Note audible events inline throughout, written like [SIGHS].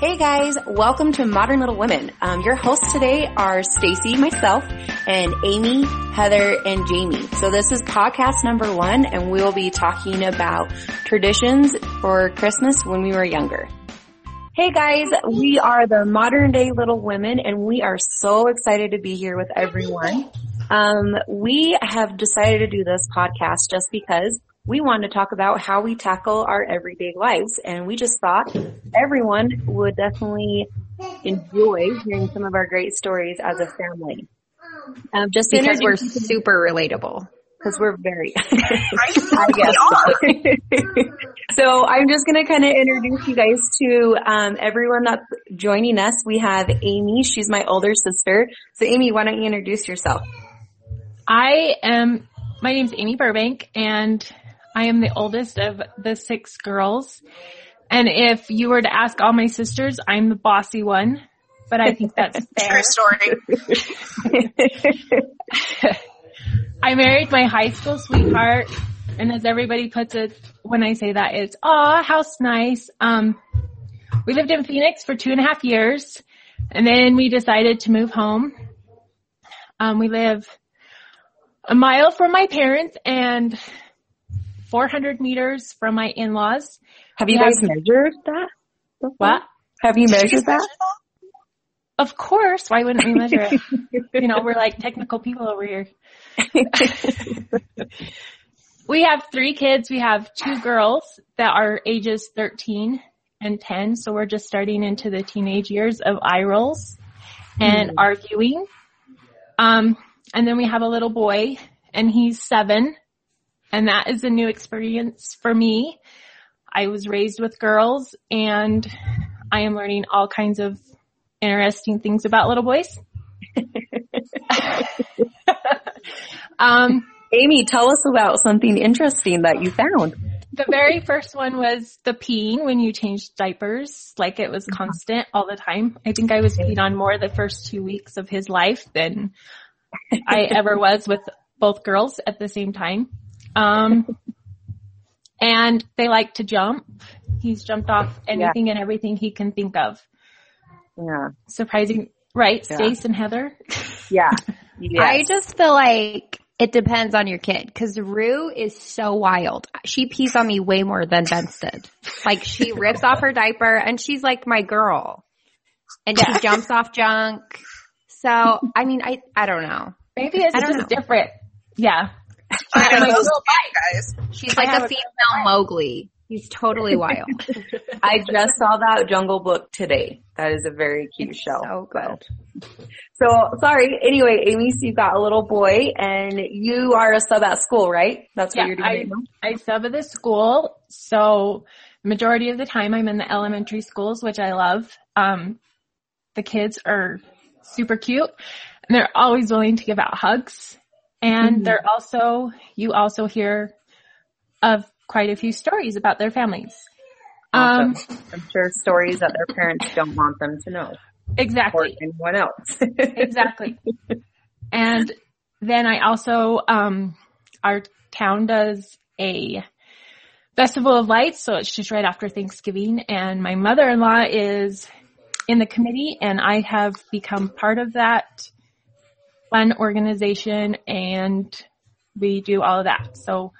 Hey guys, welcome to Modern Little Women. Um, your hosts today are Stacy, myself, and Amy, Heather, and Jamie. So this is podcast number one, and we will be talking about traditions for Christmas when we were younger. Hey guys, we are the modern day Little Women, and we are so excited to be here with everyone. Um, we have decided to do this podcast just because we want to talk about how we tackle our everyday lives. And we just thought everyone would definitely enjoy hearing some of our great stories as a family. Um, just because we're super relatable. Because we're very, [LAUGHS] I guess. [LAUGHS] so I'm just going to kind of introduce you guys to um, everyone that's joining us. We have Amy. She's my older sister. So Amy, why don't you introduce yourself? I am, my name's Amy Burbank and I am the oldest of the six girls. And if you were to ask all my sisters, I'm the bossy one, but I think that's [LAUGHS] fair. True story. [LAUGHS] I married my high school sweetheart. And as everybody puts it, when I say that, it's, aw, house nice. Um, we lived in Phoenix for two and a half years and then we decided to move home. Um, we live a mile from my parents and 400 meters from my in-laws. Have you guys measured that? What? Have you measured that? Of course. Why wouldn't we measure it? [LAUGHS] you know, we're like technical people over here. [LAUGHS] we have three kids. We have two girls that are ages 13 and 10. So we're just starting into the teenage years of eye rolls and mm. arguing. Um, and then we have a little boy and he's seven and that is a new experience for me. I was raised with girls and I am learning all kinds of interesting things about little boys. [LAUGHS] um, Amy, tell us about something interesting that you found. The very first one was the peeing when you changed diapers. Like it was constant all the time. I think I was peed on more the first two weeks of his life than I ever was with both girls at the same time. Um, and they like to jump. He's jumped off anything yeah. and everything he can think of. Yeah. Surprising, right? Yeah. Stace and Heather. [LAUGHS] Yeah. Yes. I just feel like it depends on your kid because Rue is so wild. She pees on me way more than Benson. Like she [LAUGHS] rips off her diaper and she's like my girl. And she jumps off junk. So, I mean, I, I don't know. Maybe it's just know. different. Yeah. Guys. She's like a female Mowgli. He's totally [LAUGHS] wild. I just saw that Jungle Book today. That is a very cute it's show. So good. So sorry. Anyway, Amy, so you've got a little boy and you are a sub at school, right? That's what yeah, you're doing. I, I sub at the school. So majority of the time I'm in the elementary schools, which I love. Um, the kids are super cute and they're always willing to give out hugs. And mm-hmm. they're also, you also hear of quite a few stories about their families. Um, I'm sure stories that their parents don't want them to know. Exactly. Or anyone else. [LAUGHS] exactly. And then I also, um, our town does a festival of lights, so it's just right after Thanksgiving, and my mother-in-law is in the committee, and I have become part of that fun organization and we do all of that. So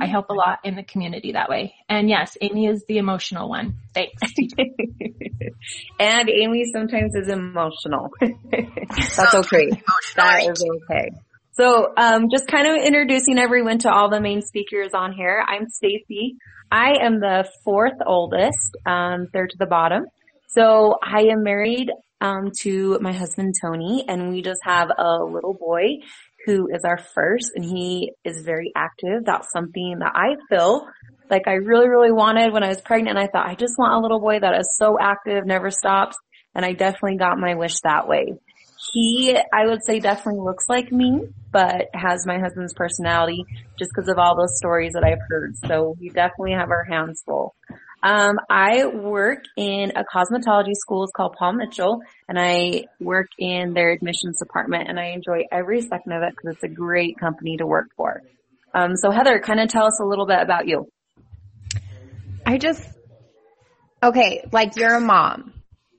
I help a lot in the community that way. And yes, Amy is the emotional one. Thanks. [LAUGHS] and Amy sometimes is emotional. [LAUGHS] That's okay. That is okay. So, um, just kind of introducing everyone to all the main speakers on here. I'm Stacy. I am the fourth oldest, um, third to the bottom. So I am married um, to my husband Tony, and we just have a little boy who is our first, and he is very active. That's something that I feel like I really, really wanted when I was pregnant. I thought I just want a little boy that is so active, never stops, and I definitely got my wish that way. He, I would say, definitely looks like me, but has my husband's personality just because of all those stories that I've heard. So we definitely have our hands full. Um, I work in a cosmetology school. It's called Paul Mitchell, and I work in their admissions department, and I enjoy every second of it because it's a great company to work for. Um, so Heather, kind of tell us a little bit about you. I just, okay, like you're a mom.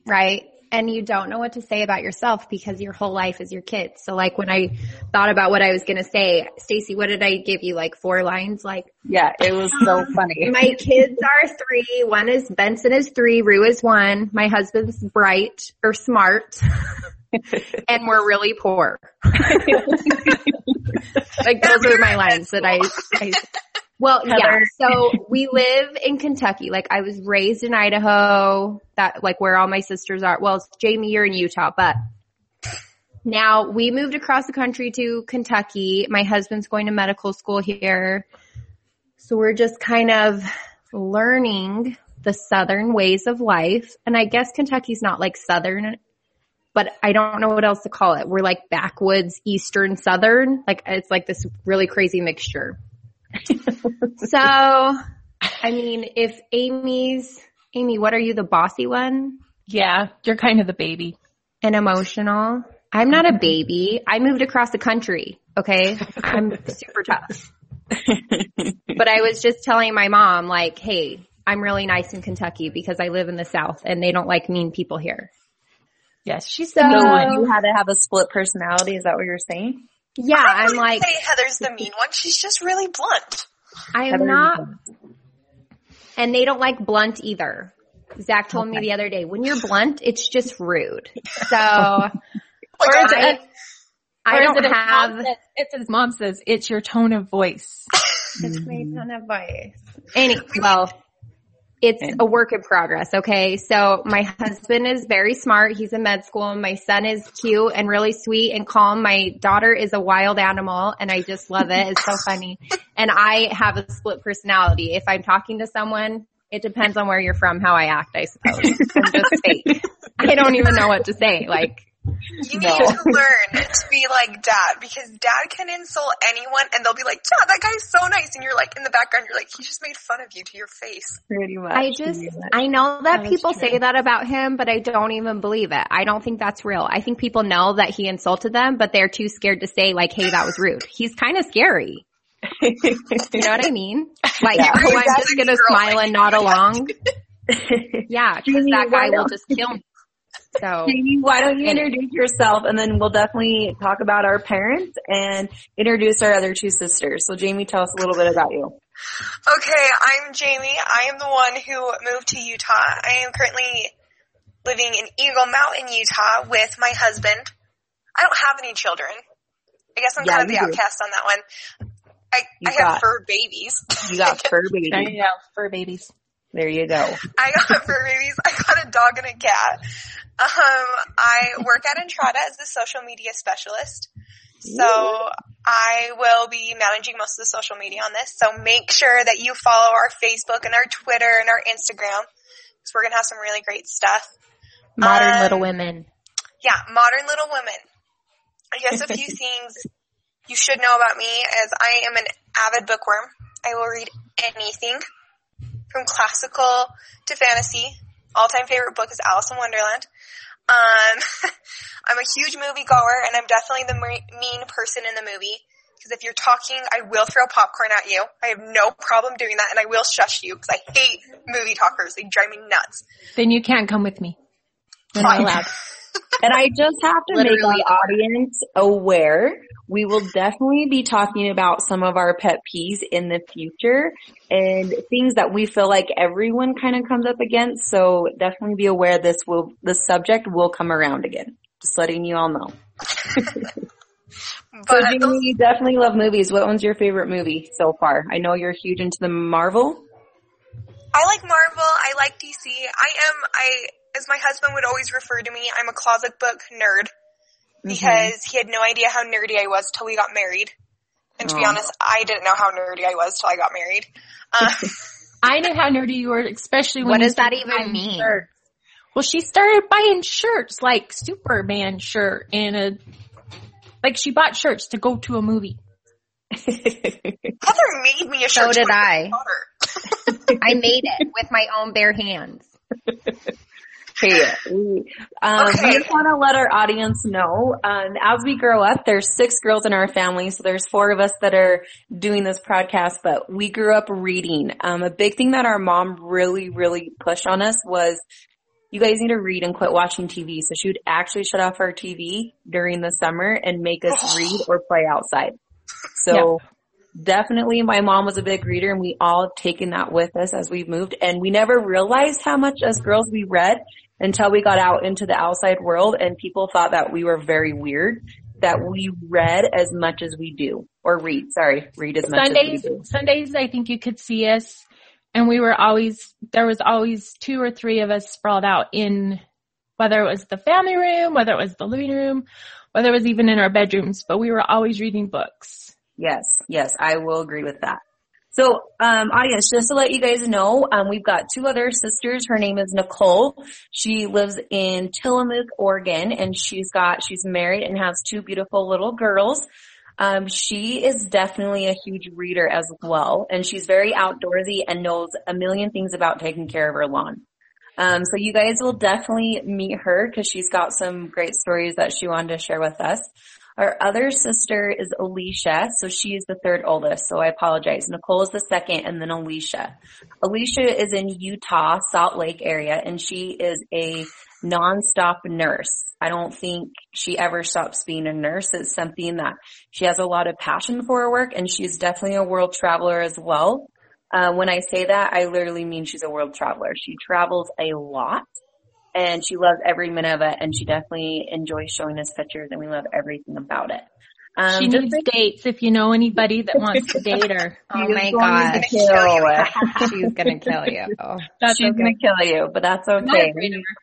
right? And you don't know what to say about yourself because your whole life is your kids. So like when I thought about what I was going to say, Stacy, what did I give you? Like four lines? Like, yeah, it was so [LAUGHS] funny. my kids are three. One is Benson is three. Rue is one. My husband's bright or smart. [LAUGHS] and we're really poor. [LAUGHS] like those are my lines that I, I well, Heather. yeah. So we live in Kentucky. Like I was raised in Idaho, that like where all my sisters are. Well, Jamie, you're in Utah, but now we moved across the country to Kentucky. My husband's going to medical school here. So we're just kind of learning the southern ways of life. And I guess Kentucky's not like southern, but I don't know what else to call it. We're like backwoods, eastern, southern. Like it's like this really crazy mixture so, I mean, if Amy's, Amy, what are you, the bossy one? Yeah, you're kind of the baby. And emotional. I'm not a mm-hmm. baby. I moved across the country. Okay. I'm super tough. [LAUGHS] but I was just telling my mom, like, hey, I'm really nice in Kentucky because I live in the South and they don't like mean people here. Yes, she's so, the one. You had to have a split personality. Is that what you're saying? Yeah, I am like say Heather's the mean one. She's just really blunt. I am not. And they don't like blunt either. Zach told okay. me the other day, when you're blunt, it's just rude. So, [LAUGHS] oh like or is I, it, I don't it have. Says, it's his mom says it's your tone of voice. [LAUGHS] it's my mm. tone of voice. Any well, it's a work in progress. Okay. So my husband is very smart. He's in med school. My son is cute and really sweet and calm. My daughter is a wild animal and I just love it. It's so [LAUGHS] funny. And I have a split personality. If I'm talking to someone, it depends on where you're from, how I act, I suppose. I'm just fake. I don't even know what to say. Like, you no. need to learn to be like dad because dad can insult anyone and they'll be like, yeah, that guy's so nice. And you're like in the background, you're like, he just made fun of you to your face. Pretty much. I just, I know that, that people say that about him, but I don't even believe it. I don't think that's real. I think people know that he insulted them, but they're too scared to say like, hey, that was rude. He's kind of scary. [LAUGHS] you know what I mean? Like, yeah. oh, I'm just gonna smile and nod along. [LAUGHS] yeah, because that guy will just kill me. So, Jamie, why don't you introduce yourself and then we'll definitely talk about our parents and introduce our other two sisters. So Jamie, tell us a little bit about you. Okay, I'm Jamie. I am the one who moved to Utah. I am currently living in Eagle Mountain, Utah with my husband. I don't have any children. I guess I'm yeah, kind of the do. outcast on that one. I, I got, have fur babies. You got [LAUGHS] fur babies. There you go, fur babies. There you go. I got fur babies. I got a dog and a cat. Um, I work at Entrada as the social media specialist. So I will be managing most of the social media on this. So make sure that you follow our Facebook and our Twitter and our Instagram because we're going to have some really great stuff. Modern um, Little Women. Yeah, Modern Little Women. I guess a few [LAUGHS] things you should know about me is I am an avid bookworm. I will read anything from classical to fantasy. All time favorite book is Alice in Wonderland. Um, [LAUGHS] I'm a huge movie goer and I'm definitely the mean person in the movie. Because if you're talking, I will throw popcorn at you. I have no problem doing that and I will shush you because I hate movie talkers. They drive me nuts. Then you can't come with me. You're not allowed. [LAUGHS] and I just have to Literally make the audience aware we will definitely be talking about some of our pet peeves in the future and things that we feel like everyone kind of comes up against. So definitely be aware this will, the subject will come around again. Just letting you all know. so Jamie, you definitely love movies. What one's your favorite movie so far? I know you're huge into the Marvel. I like Marvel. I like DC. I am, I, as my husband would always refer to me, I'm a closet book nerd. Mm-hmm. because mm-hmm. he had no idea how nerdy I was till we got married. And to oh. be honest, I didn't know how nerdy I was till I got married. Uh, [LAUGHS] I knew how nerdy you were, especially when what does that even mean? Shirts. Well, she started buying shirts like Superman shirt and a like she bought shirts to go to a movie. [LAUGHS] Heather made me a shirt. So did I. [LAUGHS] I made it with my own bare hands. Hey, we, um, okay. we just want to let our audience know, um, as we grow up, there's six girls in our family, so there's four of us that are doing this podcast, but we grew up reading. Um, a big thing that our mom really, really pushed on us was you guys need to read and quit watching TV. So she would actually shut off our TV during the summer and make us [SIGHS] read or play outside. So definitely my mom was a big reader and we all have taken that with us as we've moved and we never realized how much as girls we read until we got out into the outside world and people thought that we were very weird that we read as much as we do or read sorry read as much Sundays, as we do. Sundays, Sundays, I think you could see us and we were always, there was always two or three of us sprawled out in whether it was the family room, whether it was the living room, whether it was even in our bedrooms, but we were always reading books. Yes, yes, I will agree with that. So, um, audience, just to let you guys know, um, we've got two other sisters. Her name is Nicole. She lives in Tillamook, Oregon, and she's got, she's married and has two beautiful little girls. Um, she is definitely a huge reader as well, and she's very outdoorsy and knows a million things about taking care of her lawn. Um, so you guys will definitely meet her because she's got some great stories that she wanted to share with us. Our other sister is Alicia, so she is the third oldest, so I apologize. Nicole is the second and then Alicia. Alicia is in Utah, Salt Lake area, and she is a nonstop nurse. I don't think she ever stops being a nurse. It's something that she has a lot of passion for her work and she's definitely a world traveler as well. Uh, when I say that, I literally mean she's a world traveler. She travels a lot and she loves every minute of it and she definitely enjoys showing us pictures and we love everything about it. Um, she just needs dates if you know anybody that [LAUGHS] wants to date her. Oh She is my going to gosh. kill. She's gonna kill you. [LAUGHS] That's She's okay. gonna kill you, but that's okay. afraid of her.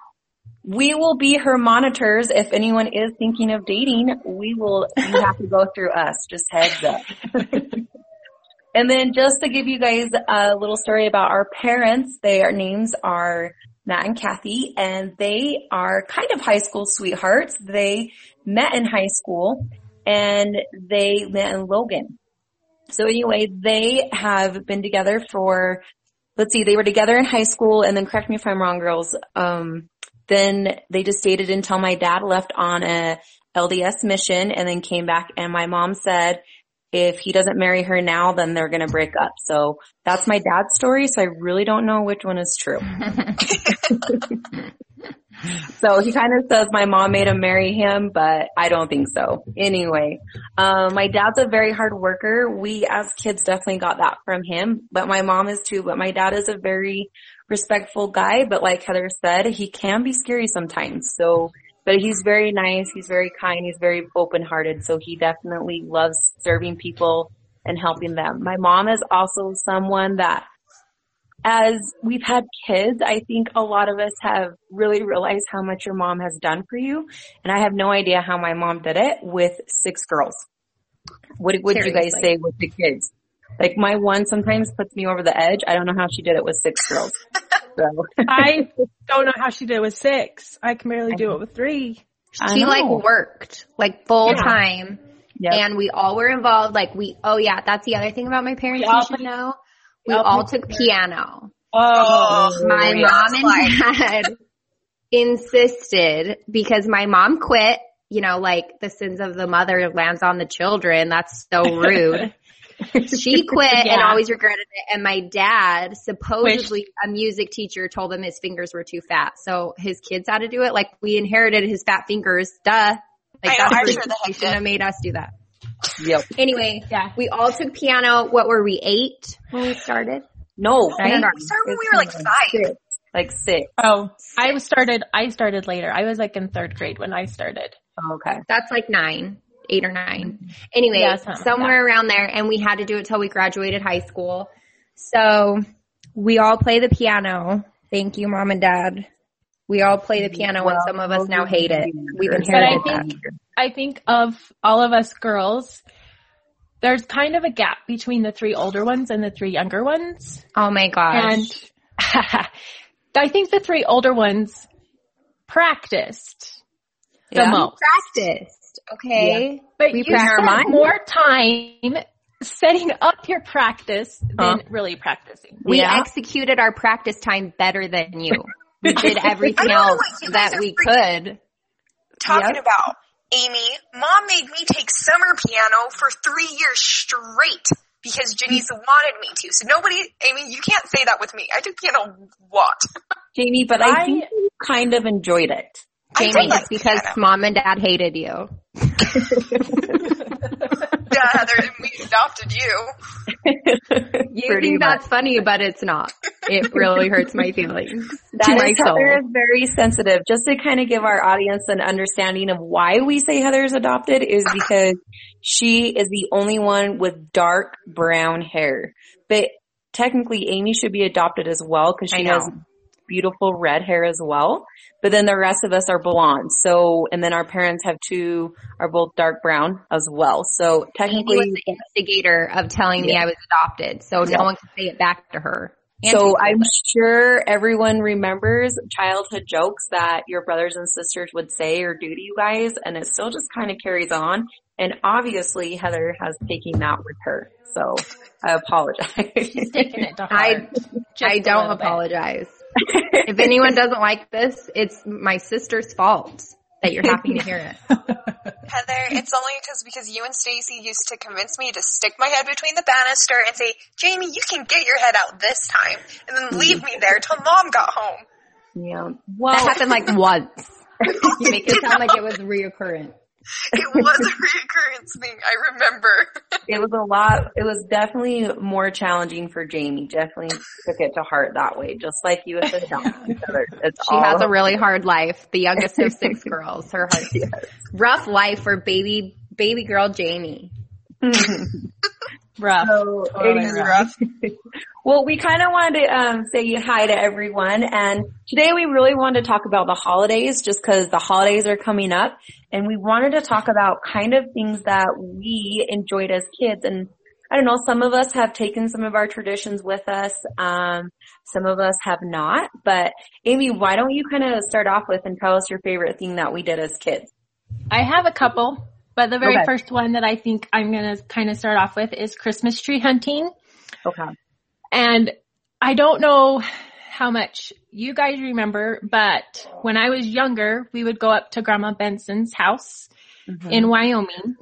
We will be her monitors. If anyone is thinking of dating, we will, you have to go through us. Just heads up. [LAUGHS] and then just to give you guys a little story about our parents, their names are Matt and Kathy, and they are kind of high school sweethearts. They met in high school and they met in Logan. So anyway, they have been together for, let's see, they were together in high school and then correct me if I'm wrong girls, um, then they just dated until my dad left on a LDS mission and then came back and my mom said if he doesn't marry her now then they're going to break up. So that's my dad's story so I really don't know which one is true. [LAUGHS] so he kind of says my mom made him marry him but I don't think so. Anyway, um, my dad's a very hard worker. We as kids definitely got that from him, but my mom is too, but my dad is a very respectful guy, but like Heather said, he can be scary sometimes. So, but he's very nice. He's very kind. He's very open hearted. So he definitely loves serving people and helping them. My mom is also someone that as we've had kids, I think a lot of us have really realized how much your mom has done for you. And I have no idea how my mom did it with six girls. What would you guys say with the kids? Like my one sometimes puts me over the edge. I don't know how she did it with six girls. So [LAUGHS] I [LAUGHS] don't know how she did it with six. I can barely do it with three. She like worked like full Yeah. time Yep. and we all were involved. Like we, oh yeah, that's the other thing about my parents We you should know. We all all took piano. Oh, My yeah. mom and [LAUGHS] dad insisted because my mom quit, you know, like the sins of the mother lands on the children. That's so rude. [LAUGHS] she quit and always regretted it. And my dad, supposedly a music teacher told him his fingers were too fat. So his kids had to do it. Like we inherited his fat fingers. Duh. Like I that's I'm sure the heck They shouldn't have made us do that. Yep. Anyway, Yeah. we all took piano. What were we, eight when we started? No, Right? right? We started when we were like five. Six. Like six. Oh, I started, I started later. I was like in third grade when I started. Oh, okay. That's like nine, eight or nine. Anyway, Yeah, something like somewhere around there, and we had to do it till we graduated high school. So we all play the piano. Thank you, mom and dad. We all play the piano, and some of us now hate it. We've But I inherited that. think, I think of all of us girls, there's kind of a gap between the three older ones and the three younger ones. Oh my gosh. And [LAUGHS] I think the three older ones practiced the Yeah. most. practiced, okay? But We you practiced. spent more time setting up your practice than really practicing. We Yeah. executed our practice time better than you. We [LAUGHS] did everything I don't know else what you guys that we could. Talking Yep. about Amy, mom made me take summer piano for three years straight because Janice wanted me to. So nobody, Amy, you can't say that with me. I took piano what? Jamie, but I, I- think you kind of enjoyed it? Jamie, did like it's because piano. mom and dad hated you. [LAUGHS] Yeah, Heather, we adopted you. [LAUGHS] You Pretty think much. that's funny, but it's not. It really hurts my feelings. [LAUGHS] to That my is, soul. Heather is very sensitive. Just to kind of give our audience an understanding of why we say Heather is adopted is because she is the only one with dark brown hair. But technically Amy should be adopted as well because she has beautiful red hair as well. But then the rest of us are blonde. So, and then our parents have two, are both dark brown as well. So technically, technically, was the instigator of telling me I was adopted, so Yeah. no one can say it back to her. And So I'm us. sure everyone remembers childhood jokes that your brothers and sisters would say or do to you guys, and it still just kind of carries on. And obviously Heather has taken that with her. So I apologize. She's Taking it to heart. I just I a don't apologize. [LAUGHS] if anyone doesn't like this, it's my sister's fault that you're happy to hear it. [LAUGHS] Heather, it's only because because you and Stacy used to convince me to stick my head between the banister and say, Jamie, you can get your head out this time, and then leave me there till mom got home. yeah. That Well, happened like [LAUGHS] once. You make it sound like it was reoccurrent. [LAUGHS] It was a reoccurrence thing. I remember. [LAUGHS] it was a lot, it was definitely more challenging for Jamie. Definitely took it to heart that way, just like you with the adoption. It's She all has a really hard life. The youngest of six [LAUGHS] girls. Her hard, rough life for baby baby girl Jamie. Rough. So Totally it is rough. [LAUGHS] Well, we kind of wanted to um, say hi to everyone, and today we really wanted to talk about the holidays, just because the holidays are coming up, and we wanted to talk about kind of things that we enjoyed as kids. And I don't know, some of us have taken some of our traditions with us, um, some of us have not. But Amy, why don't you kind of start off with and tell us your favorite thing that we did as kids? I have a couple, but the very Okay. first one that I think I'm gonna kind of start off with is Christmas tree hunting. Okay. And I don't know how much you guys remember, but when I was younger, we would go up to Grandma Benson's house mm-hmm. in Wyoming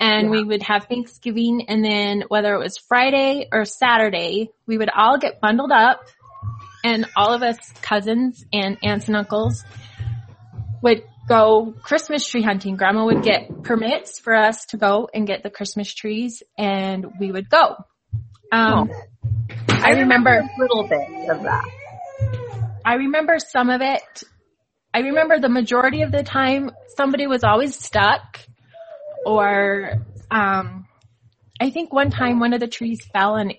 and we would have Thanksgiving and then whether it was Friday or Saturday, we would all get bundled up and all of us cousins and aunts and uncles would go Christmas tree hunting. Grandma would get permits for us to go and get the Christmas trees and we would go. Um, I remember a little bit of that. I remember some of it. I remember the majority of the time somebody was always stuck or um I think one time one of the trees fell and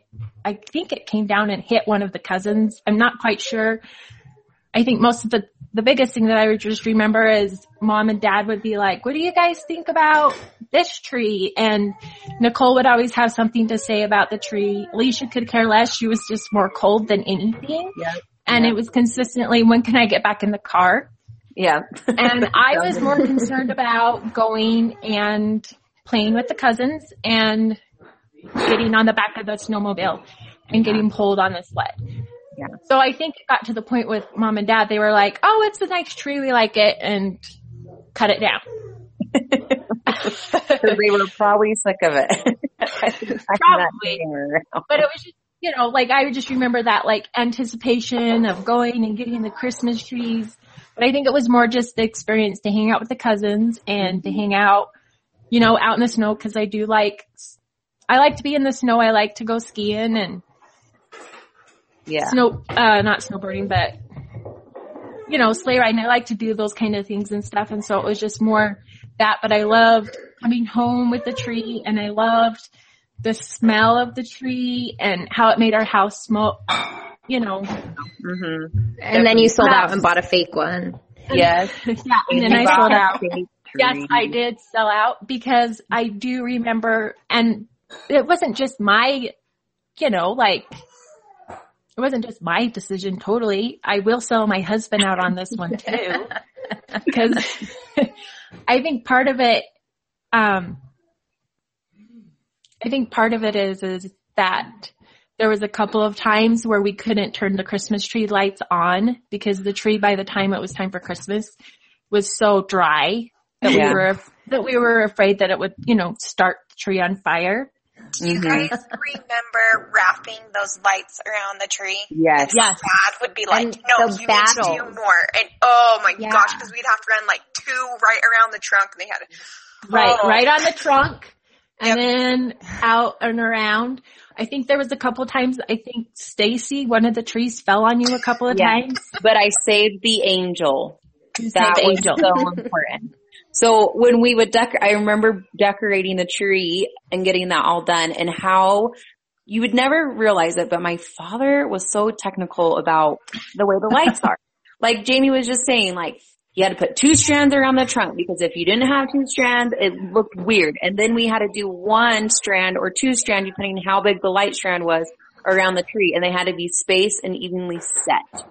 I think it came down and hit one of the cousins. I'm not quite sure. I think most of the the biggest thing that I would just remember is mom and dad would be like, "What do you guys think about this tree?" And Nicole would always have something to say about the tree. Alicia could care less. She was just more cold than anything. Yeah. And it was consistently, when can I get back in the car? Yeah. And [LAUGHS] I was more concerned about going and playing with the cousins and getting on the back of the snowmobile and getting pulled on the sled. Yeah. So I think it got to the point with mom and dad, they were like, oh, it's a nice tree, we like it, and cut it down. [LAUGHS] They were probably sick of it. [LAUGHS] Probably. But it was just, you know, like I just remember that like anticipation of going and getting the Christmas trees. But I think it was more just the experience to hang out with the cousins and to mm-hmm. hang out, you know, out in the snow because I do like, I like to be in the snow. I like to go skiing and Yeah. snow, uh, not snowboarding, but you know, sleigh riding. I like to do those kind of things and stuff. And so it was just more that, but I loved coming home with the tree and I loved the smell of the tree and how it made our house smoke, [SIGHS] you know. hmm And then you sold out and bought a fake one. Yes. [LAUGHS] yeah, and then I sold out. Yes. I did sell out because I do remember, and it wasn't just my, you know, like, it wasn't just my decision totally. I will sell my husband out on this one too. [LAUGHS] because I think part of it, um, I think part of it is, is that there was a couple of times where we couldn't turn the Christmas tree lights on because the tree by the time it was time for Christmas was so dry that Yeah. we were, that we were afraid that it would, you know, start the tree on fire. Do you Mhm. guys remember wrapping those lights around the tree? Yes. Yes. Dad would be like, And no, the you need to do more. And oh my Yeah. gosh, because we'd have to run like two right around the trunk and they had it. Right, Oh. right on the trunk and then out and around. I think there was a couple times, I think Stacy, one of the trees fell on you a couple of Yeah. times. But I saved the angel. You That saved was Angel. so important. So when we would decor, I remember decorating the tree and getting that all done and how you would never realize it, but my father was so technical about the way the lights [LAUGHS] are. Like Jamie was just saying, like, you had to put two strands around the trunk because if you didn't have two strands, it looked weird. And then we had to do one strand or two strand depending on how big the light strand was around the tree and they had to be spaced and evenly set.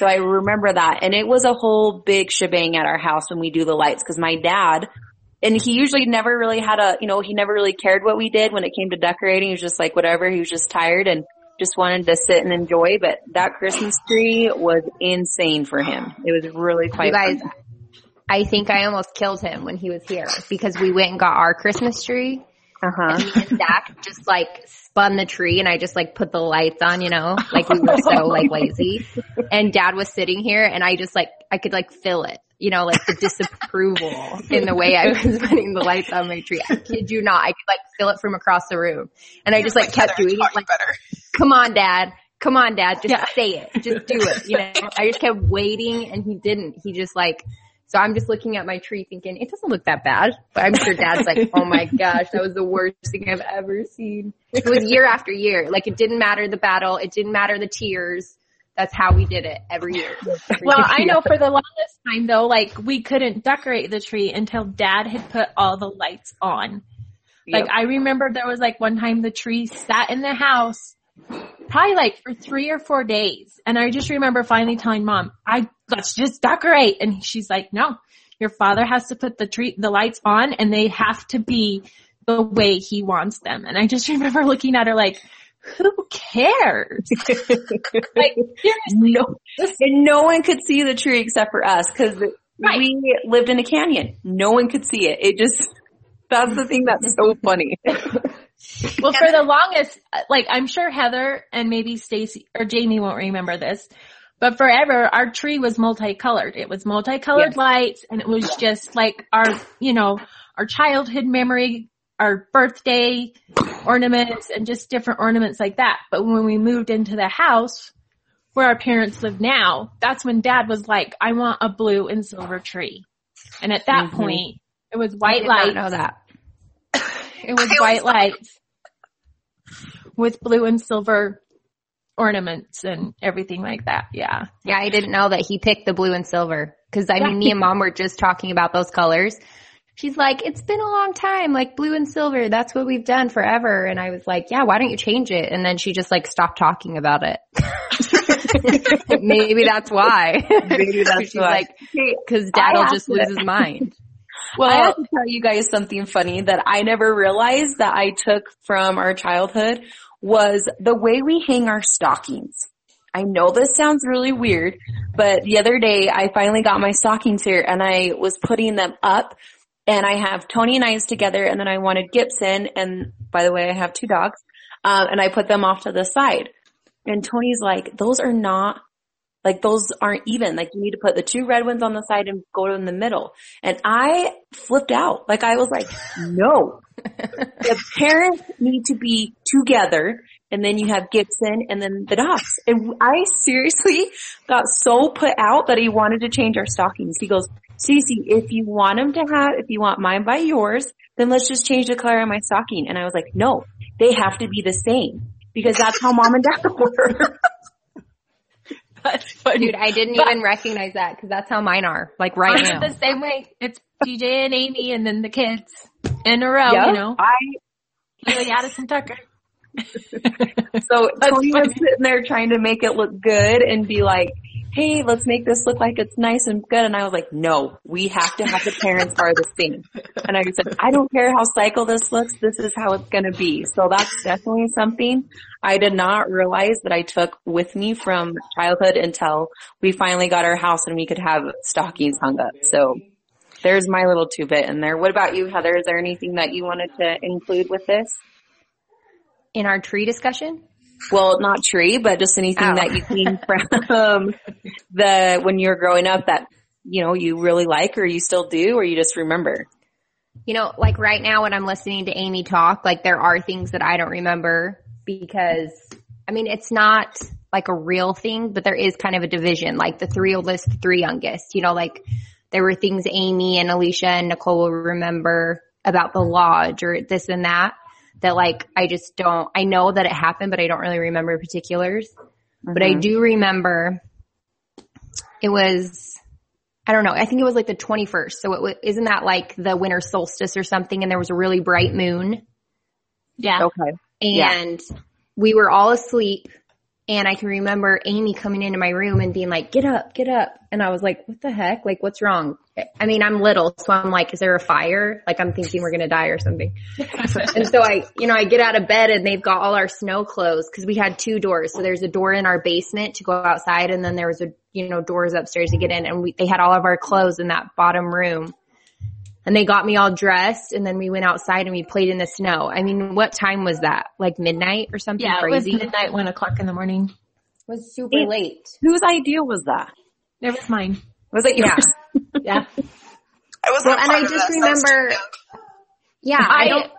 So I remember that. And it was a whole big shebang at our house when we do the lights because my dad, and he usually never really had a, you know, he never really cared what we did when it came to decorating. He was just like whatever. He was just tired and just wanted to sit and enjoy. But that Christmas tree was insane for him. It was really quite You guys, fun. I think I almost killed him when he was here because we went and got our Christmas tree. Uh-huh. And me and Zach just like spun the tree and I just like put the lights on, you know, like we were so like [LAUGHS] lazy. And dad was sitting here and I just like, I could like feel it, you know, like the disapproval [LAUGHS] in the way I was putting the lights on my tree. I kid you not. I could like feel it from across the room. And I just like kept doing it like, better. come on dad. Come on dad. Just Yeah. say it. Just do it. You know, I just kept waiting and he didn't. He just like, so I'm just looking at my tree thinking, it doesn't look that bad. But I'm sure dad's like, oh my [LAUGHS] gosh, that was the worst thing I've ever seen. It was year after year. Like it didn't matter the battle. It didn't matter the tears. That's how we did it every year. [LAUGHS] Well, I know for the longest time though, like we couldn't decorate the tree until dad had put all the lights on. Like I remember there was like one time the tree sat in the house probably like for three or four days. And I just remember finally telling mom, I, let's just decorate. And she's like, no, your father has to put the tree, the lights on and they have to be the way he wants them. And I just [LAUGHS] remember looking at her like, who cares? [LAUGHS] like seriously, No, and no one could see the tree except for us because Right. we lived in a canyon. No one could see it. It just, that's the thing that's so funny. [LAUGHS] Well, for the longest, like I'm sure Heather and maybe Stacy or Jamie won't remember this, but forever our tree was multicolored. It was multicolored Yes. lights and it was just like our, you know, our childhood memory, our birthday ornaments and just different ornaments like that. But when we moved into the house where our parents live now, that's when dad was like, I want a blue and silver tree. And at that Mhm. point, it was white lights. know that. It was I white always- [LAUGHS] [LAUGHS] lights with blue and silver ornaments and everything like that. Yeah. Yeah, I didn't know that he picked the blue and silver. Cause I mean, me and mom were just talking about those colors. She's like, it's been a long time, like blue and silver. That's what we've done forever. And I was like, yeah, why don't you change it? And then she just like stopped talking about it. [LAUGHS] Maybe that's why. Maybe that's [LAUGHS] She's why. like, cause dad'll just to- lose his mind. [LAUGHS] Well, I have to tell you guys something funny that I never realized that I took from our childhood was the way we hang our stockings. I know this sounds really weird, but the other day I finally got my stockings here and I was putting them up and I have Tony and I's together and then I wanted Gibson and by the way I have two dogs, um, and I put them off to the side. And Tony's like, those are not like those aren't even. Like you need to put the two red ones on the side and go in the middle. And I flipped out. Like I was like, no. [LAUGHS] the parents need to be together and then you have Gibson and then the dogs. And I seriously got so put out that he wanted to change our stockings. He goes, Cece, if you want them to have, if you want mine by yours, then let's just change the color of my stocking. And I was like, no, they have to be the same because that's how mom and dad [LAUGHS] were. [LAUGHS] That's funny. Dude, I didn't even recognize that because that's how mine are. Like right Mine now. the same way. It's DJ and Amy and then the kids in a row, Yep. you know. I Haley Addison Tucker. [LAUGHS] So Tony was sitting there trying to make it look good and be like, hey, let's make this look like it's nice and good. And I was like, no, we have to have the parents are the same. And I said, I don't care how cycle this looks. This is how it's going to be. So that's definitely something I did not realize that I took with me from childhood until we finally got our house and we could have stockings hung up. So there's my little two bit in there. What about you, Heather? Is there anything that you wanted to include with this? in our tree discussion? Well, not tree, but just anything Oh. that you came [LAUGHS] from the when you were growing up that you know you really like or you still do or you just remember. You know, like right now when I'm listening to Amy talk, like there are things that I don't remember because, I mean, it's not like a real thing, but there is kind of a division, like the three oldest, the three youngest, you know, like there were things Amy and Alicia and Nicole will remember about the lodge or this and that, that like I just don't, I know that it happened, but I don't really remember particulars. But I Mhm. do remember it was, I don't know, I think it was like the 21st. So it was, isn't that like the winter solstice or something? And there was a really bright moon Yeah. Okay. Yeah. and we were all asleep. And I can remember Amy coming into my room and being like, get up, get up. And I was like, what the heck? Like, what's wrong? I mean, I'm little, so I'm like, is there a fire? Like, I'm thinking we're going to die or something. [LAUGHS] and so I, you know, I get out of bed and they've got all our snow clothes because we had two doors. So there's a door in our basement to go outside and then there was a, you know, doors upstairs to get in and we, they had all of our clothes in that bottom room. And they got me all dressed and then we went outside and we played in the snow. I mean, what time was that? Like midnight or something Yeah, it was midnight, one o'clock in the morning. It was super It- late. Whose idea was that? It was mine. Was it Yeah. yours? [LAUGHS] Yeah. I wasn't Well, and I just this. I was too remember- young. Yeah. I, I- don't,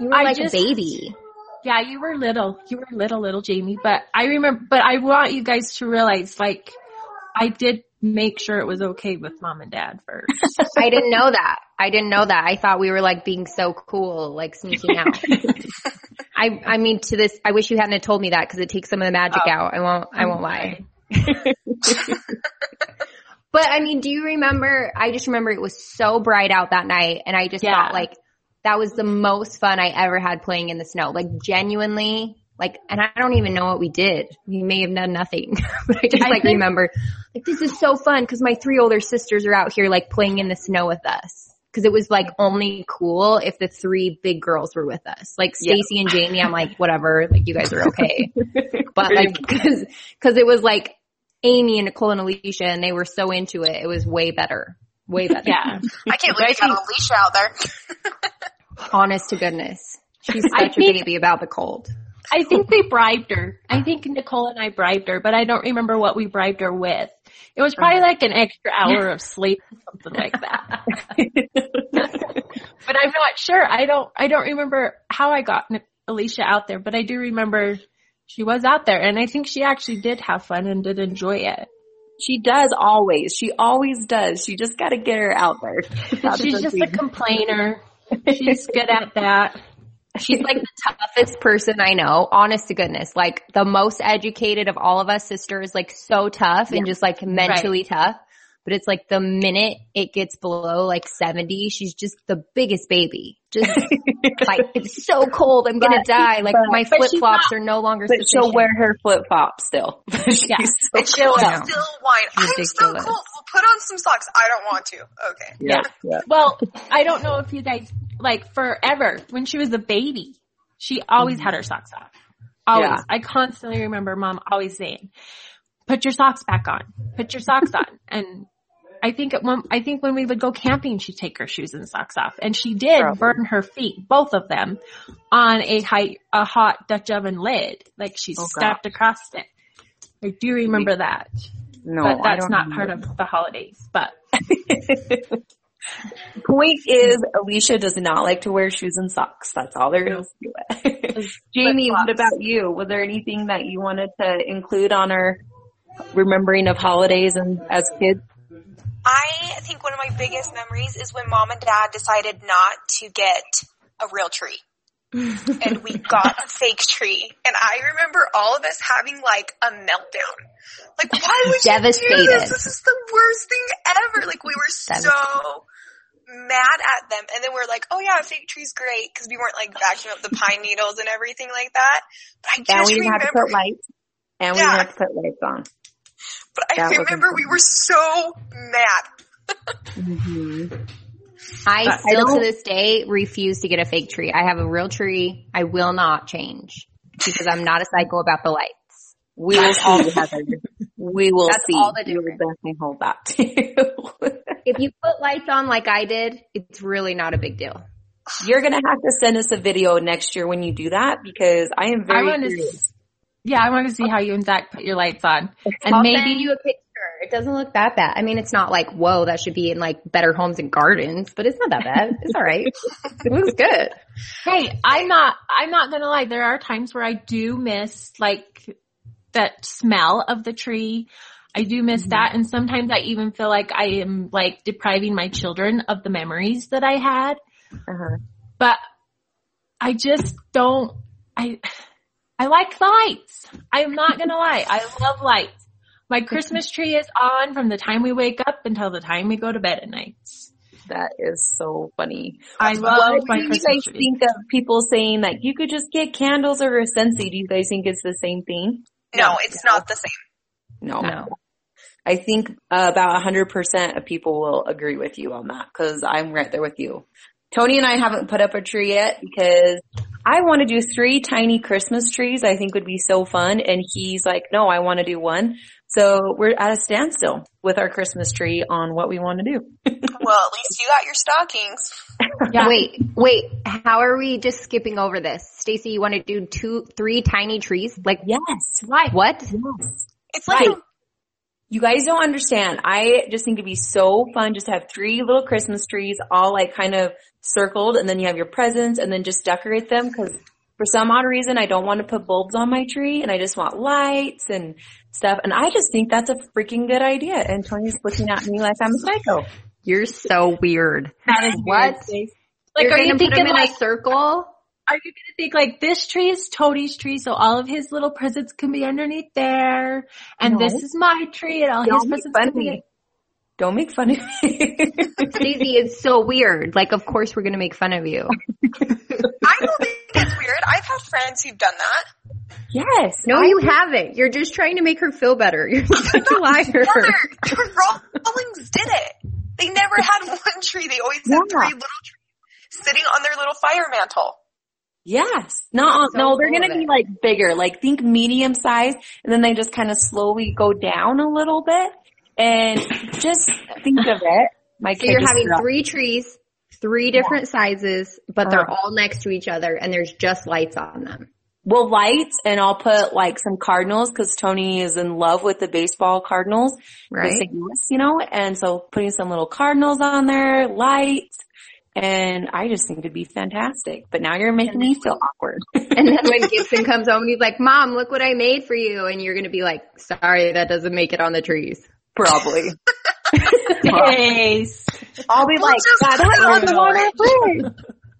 you were I like just- a baby. Yeah, you were little. You were little, little Jamie. But I remember, but I want you guys to realize, like, I did make sure it was okay with mom and dad first. [LAUGHS] I didn't know that. I didn't know that. I thought we were like being so cool, like sneaking out. [LAUGHS] I, I mean, to this, I wish you hadn't told me that because it takes some of the magic Oh. out. I won't, I won't lie. [LAUGHS] but I mean, do you remember? I just remember it was so bright out that night, and I just Yeah. thought like that was the most fun I ever had playing in the snow. Like genuinely, like, and I don't even know what we did. We may have done nothing, [LAUGHS] but I just I like think- remember like this is so fun because my three older sisters are out here like playing in the snow with us. Cause it was like only cool if the three big girls were with us. Like Yeah. Stacy and Jamie, I'm like, whatever, like you guys are okay. [LAUGHS] But like, cause, cause it was like Amy and Nicole and Alicia and they were so into it. It was way better. Way better. yeah. [LAUGHS] I can't believe you got Alicia out there. Honest to goodness. She's I such a think- baby about the cold. I [LAUGHS] think they bribed her. I think Nicole and I bribed her, but I don't remember what we bribed her with. It was probably like an extra hour of sleep, or something like that. [LAUGHS] but I'm not sure. I don't. I don't remember how I got Alicia out there, but I do remember she was out there, and I think she actually did have fun and did enjoy it. She does always. She always does. She just got to get her out there. [LAUGHS] She's just a complainer. She's good at that. She's like the toughest person I know, honest to goodness. Like the most educated of all of us sisters, like so tough and just like mentally tough. But it's like the minute it gets below like 70, she's just the biggest baby. Just [LAUGHS] like, it's so cold, I'm gonna die. Like but- my flip flops are no longer but sufficient. she'll wear her flip flops still. [LAUGHS] She's Yeah. so And she'll cool. Yeah. still whine. I'm so cold. We'll put on some socks. I don't want to. Okay. Yeah. yeah. Well, I don't know if you guys like forever when she was a baby, she always had her socks off. Always. Yeah. I constantly remember mom always saying, "Put your socks back on. Put your socks on." [LAUGHS] And I think at one, I think when we would go camping, she'd take her shoes and socks off, and she did Probably. burn her feet, both of them, on a high, a hot Dutch oven lid, like she Oh, stepped across it. I do remember that, No, but that's not part of the holidays. But [LAUGHS] Point is, Alicia does not like to wear shoes and socks. That's all there is to it. [LAUGHS] Jamie, what about you? Was there anything that you wanted to include on our remembering of holidays and as kids? I think one of my biggest memories is when mom and dad decided not to get a real tree. [LAUGHS] and we got a fake tree. And I remember all of us having like a meltdown. Like, why would you do Devastated. this? This is the worst thing ever. Like, we were so Devastated. Mad at them. And then we're like, oh yeah, a fake tree's great because we weren't like vacuuming up the pine needles and everything like that. But I And just we didn't have to remember, put lights. And we Yeah. didn't have to put lights on. but I that remember we were so mad. Mm-hmm. I I still to this day refuse to get a fake tree. I have a real tree. I will not change because I'm not a psycho about the lights. We will [LAUGHS] see, Heather. We will That's see. all the We will definitely hold that [LAUGHS] too. If you put lights on like I did, it's really not a big deal. You're gonna have to send us a video next year when you do that because I am very I wanna curious. Yeah, I want to see how you and Zach put your lights on. And I'll maybe send you a picture. It doesn't look that bad. I mean, it's not like, whoa, that should be in like Better Homes and Gardens, but it's not that bad. It's all right. [LAUGHS] It looks good. Hey, I'm not, I'm not gonna lie. There are times where I do miss like that smell of the tree. I do miss that. And sometimes I even feel like I am like depriving my children of the memories that I had. Uh-huh. But I just don't, I, I like lights. I'm not gonna lie. I love lights. My Christmas [LAUGHS] tree is on from the time we wake up until the time we go to bed at night. That is so funny. I love What my do you guys tree. think of people saying that you could just get candles or a Scentsy? Do you guys think it's the same thing? No, it's not the same. No. No. I think uh, about 100% of people will agree with you on that because I'm right there with you. Tony and I haven't put up a tree yet because I want to do three tiny Christmas trees. I think would be so fun. And he's like, no, I want to do one. So we're at a standstill with our Christmas tree on what we want to do. [LAUGHS] Well, at least you got your stockings. Wait, wait. How are we just skipping over this? Stacy, you want to do two, three tiny trees? Like Yes. why? What? Yes. It's like Right. You guys don't understand. I just think it'd be so fun just to have three little Christmas trees all like kind of circled and then you have your presents and then just decorate them because for some odd reason I don't want to put bulbs on my tree and I just want lights and stuff and I just think that's a freaking good idea and Tony's looking at me like I'm a psycho. You're so weird. That is What? weird, Like, You're are you thinking in like, a circle? Are you gonna think like this tree is Tony's tree, so all of his little presents can be underneath there, and No. this is my tree, and all his Don't make presents fun can be. me. Don't make fun of me. Stacey, it's so weird. Like, of course we're gonna make fun of you. I don't think it's weird. I've had friends who've done that. yes. No, I- you haven't. You're just trying to make her feel better. You're such a liar. Mother, the Rollings did it. They never had one tree. They always had Yeah. three little trees sitting on their little fire mantle. Yes. Not, So no, they're gonna be like bigger, like think medium size and then they just kind of slowly go down a little bit and [COUGHS] just think of it. My So you're having up. three trees, three different sizes, but they're Uh-huh. all next to each other and there's just lights on them. Well, lights and I'll put like some cardinals because Tony is in love with the baseball cardinals, Right? St. Louis, you know, and so putting some little cardinals on there, lights, and I just think it'd be fantastic. But now you're making me feel awkward. [LAUGHS] And then when [LAUGHS] Gibson comes home and he's like, Mom, look what I made for you. And you're going to be like, sorry, that doesn't make it on the trees. Probably. [LAUGHS] Stace. I'll be We'll like, just that can on go the on our fridge.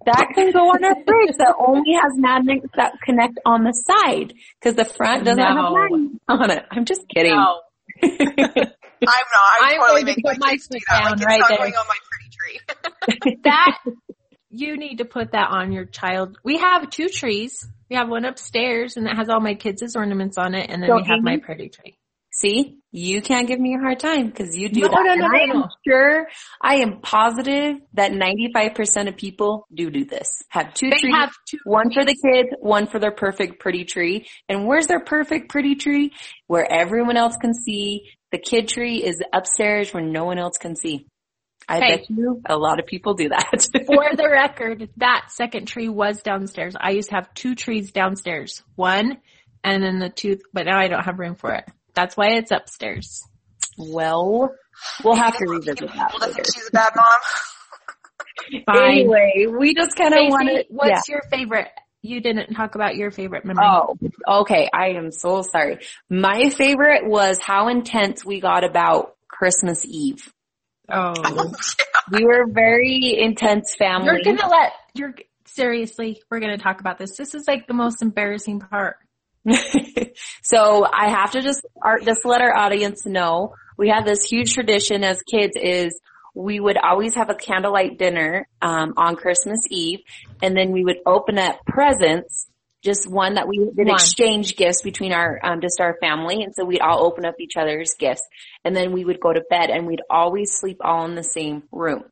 That can go on our fridge that only has magnets that connect on the side because the front doesn't have magnets on it. I'm just kidding. No. I'm not. I I'm totally going to put my my kids do foot that. Like down it's right not there. Going on my pretty tree. [LAUGHS] That, you need to put that on your child. We have two trees. We have one upstairs and that has all my kids' ornaments on it and then So, we have my pretty tree. See, you can't give me a hard time because you do No, that. no, no, no, I am sure, I am positive that 95% of people do do this. Have two They trees, have two one for the kids, one for their perfect pretty tree. And where's their perfect pretty tree? Where everyone else can see. The kid tree is upstairs where no one else can see. I Hey. bet you a lot of people do that. [LAUGHS] For the record, that second tree was downstairs. I used to have two trees downstairs. One and then the two, but now I don't have room for it. That's why it's upstairs. well, we'll have to revisit that to later. she's a bad mom. [LAUGHS] Fine. Anyway, we just kind of wanted, what's your favorite? You didn't talk about your favorite memory. Oh, okay. I am so sorry. My favorite was how intense we got about Christmas Eve. Oh. We [LAUGHS] were very intense family. You're gonna let, you're, seriously, we're gonna talk about this. This is like the most embarrassing part. [LAUGHS] so I have to just our, just let our audience know we have this huge tradition as kids is we would always have a candlelight dinner um, on Christmas Eve, and then we would open up presents. Just one that we would One. exchange gifts between our um, just our family, and so we'd all open up each other's gifts, and then we would go to bed, and we'd always sleep all in the same room.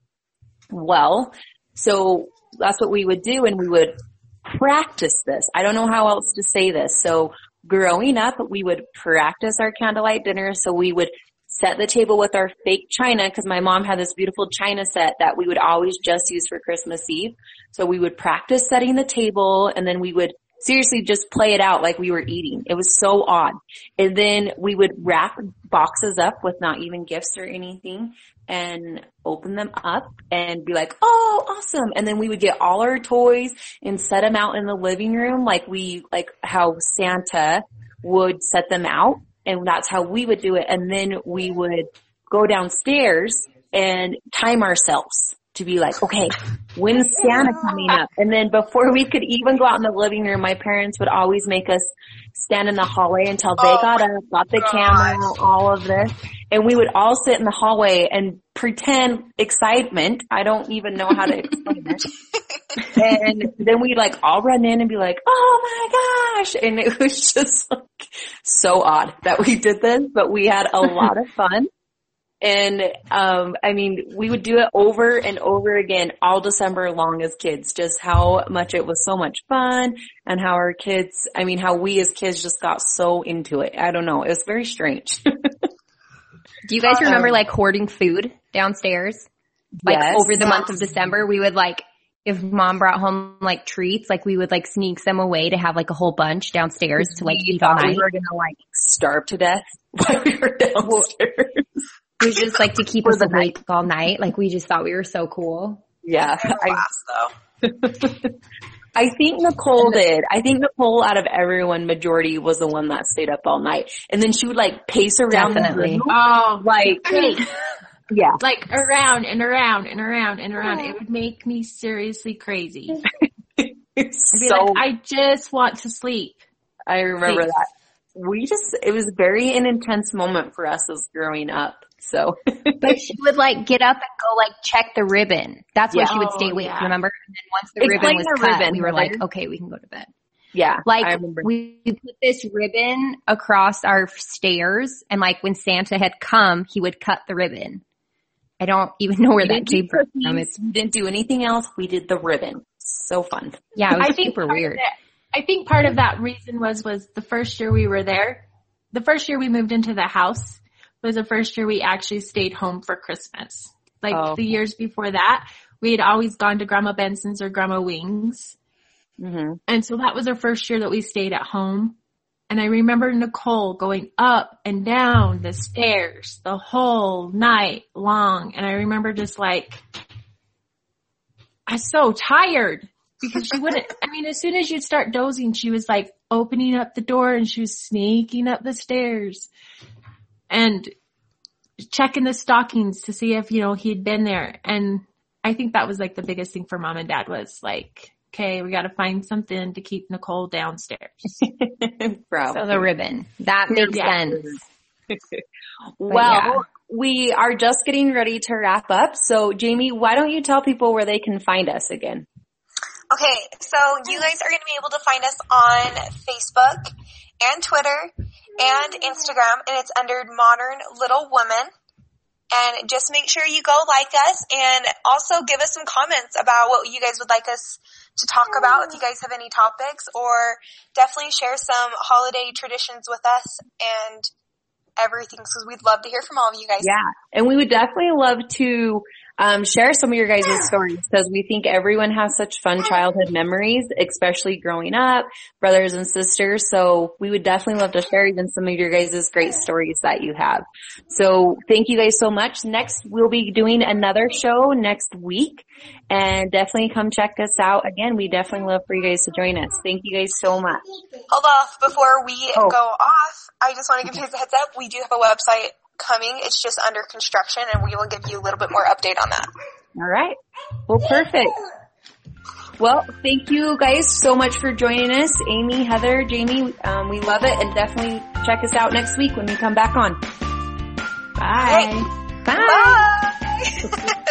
Well, so that's what we would do, and we would practice this. I don't know how else to say this. So growing up, we would practice our candlelight dinner. So we would set the table with our fake china because my mom had this beautiful china set that we would always just use for Christmas Eve. So we would practice setting the table and then we would seriously just play it out like we were eating. It was so odd. And then we would wrap boxes up with not even gifts or anything and open them up and be like, oh, awesome. And then we would get all our toys and set them out in the living room like we, like how Santa would set them out. And that's how we would do it. And then we would go downstairs and time ourselves to be like, okay, when's Santa coming up? And then before we could even go out in the living room, my parents would always make us stand in the hallway until they Oh got up, got the camera, all of this. And we would all sit in the hallway and pretend excitement. I don't even know how to explain it. [LAUGHS] and then we'd like all run in and be like, oh my gosh. And it was just like so odd that we did this, but we had a lot of fun. And um I mean, we would do it over and over again all December long as kids, just how much it was so much fun and how our kids, I mean, how we as kids just got so into it. I don't know. It was very strange. Do you guys remember like hoarding food downstairs? Like Yes. over the month of December, we would like, if mom brought home like treats, like we would like sneak some away to have like a whole bunch downstairs to like eat all thought we were gonna like starve to death [LAUGHS] while we were downstairs. Was just like to keep us the awake all night. Like we just thought we were so cool. Yeah. I, Class though. [LAUGHS] I think Nicole did. I think Nicole out of everyone, majority was the one that stayed up all night. And then she would like pace around the Definitely. room, Oh, like, hey, [LAUGHS] yeah. like around and around and around and around. It would make me seriously crazy. [LAUGHS] I'd so like, I just want to sleep. I remember Please. that. We just, it was very an intense moment for us as growing up. So But she would like get up and go like check the ribbon. That's why Yeah. she would stay Oh, awake, yeah. remember? And then once the Explain ribbon was the cut, ribbon, we were like, okay, we can go to bed. yeah, Like we put this ribbon across our stairs and like when Santa had come, he would cut the ribbon. I don't even know where we that came from. we didn't do anything else. We did the ribbon. So fun. yeah, it was I think super weird. it- I think part of that reason was was the first year we were there. The first year we moved into the house was the first year we actually stayed home for Christmas. Like Oh. the years before that, we had always gone to Grandma Benson's or Grandma Wings. hmm And so that was our first year that we stayed at home. And I remember Nicole going up and down the stairs the whole night long. And I remember just like, I was so tired because she wouldn't, [LAUGHS] I mean, as soon as you'd start dozing, she was like opening up the door and she was sneaking up the stairs and checking the stockings to see if, you know, he'd been there. And I think that was like the biggest thing for mom and dad was like, okay, we got to find something to keep Nicole downstairs. [LAUGHS] Probably. So the ribbon. That makes Yeah. sense. [LAUGHS] Well, yeah. we are just getting ready to wrap up. So Jamie, why don't you tell people where they can find us again? Okay, so you guys are going to be able to find us on Facebook and Twitter and Instagram, and it's under Modern Little Woman. And just make sure you go like us and also give us some comments about what you guys would like us to talk about if you guys have any topics or definitely share some holiday traditions with us and everything because we'd love to hear from all of you guys. Yeah. And we would definitely love to um, share some of your guys' stories because we think everyone has such fun childhood memories, especially growing up, brothers and sisters. So we would definitely love to share even some of your guys' great stories that you have. So thank you guys so much. Next, we'll be doing another show next week and definitely come check us out. Again, we definitely love for you guys to join us. Thank you guys so much. Hold off before we Oh. go off. I just want to give you guys a heads up. We do have a website coming. It's just under construction and we will give you a little bit more update on that. All right. Well, perfect. Well, thank you guys so much for joining us. Amy, Heather, Jamie, um, we love it and definitely check us out next week when we come back on. Bye. Bye. Bye. [LAUGHS]